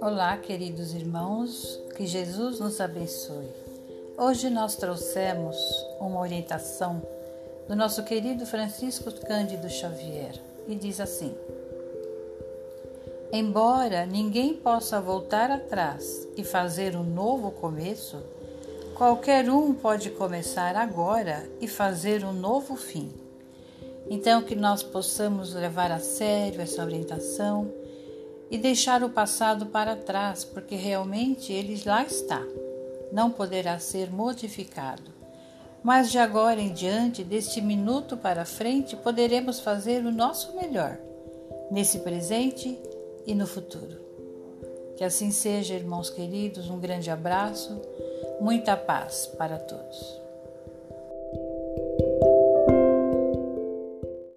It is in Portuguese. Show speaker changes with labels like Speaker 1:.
Speaker 1: Olá, queridos irmãos, que Jesus nos abençoe. Hoje nós trouxemos uma orientação do nosso querido Francisco Cândido Xavier e diz assim: Embora ninguém possa voltar atrás e fazer um novo começo, qualquer um pode começar agora e fazer um novo fim. Então, que nós possamos levar a sério essa orientação e deixar o passado para trás, porque realmente ele lá está, não poderá ser modificado. Mas de agora em diante, deste minuto para frente, poderemos fazer o nosso melhor, nesse presente e no futuro. Que assim seja, irmãos queridos, um grande abraço, muita paz para todos.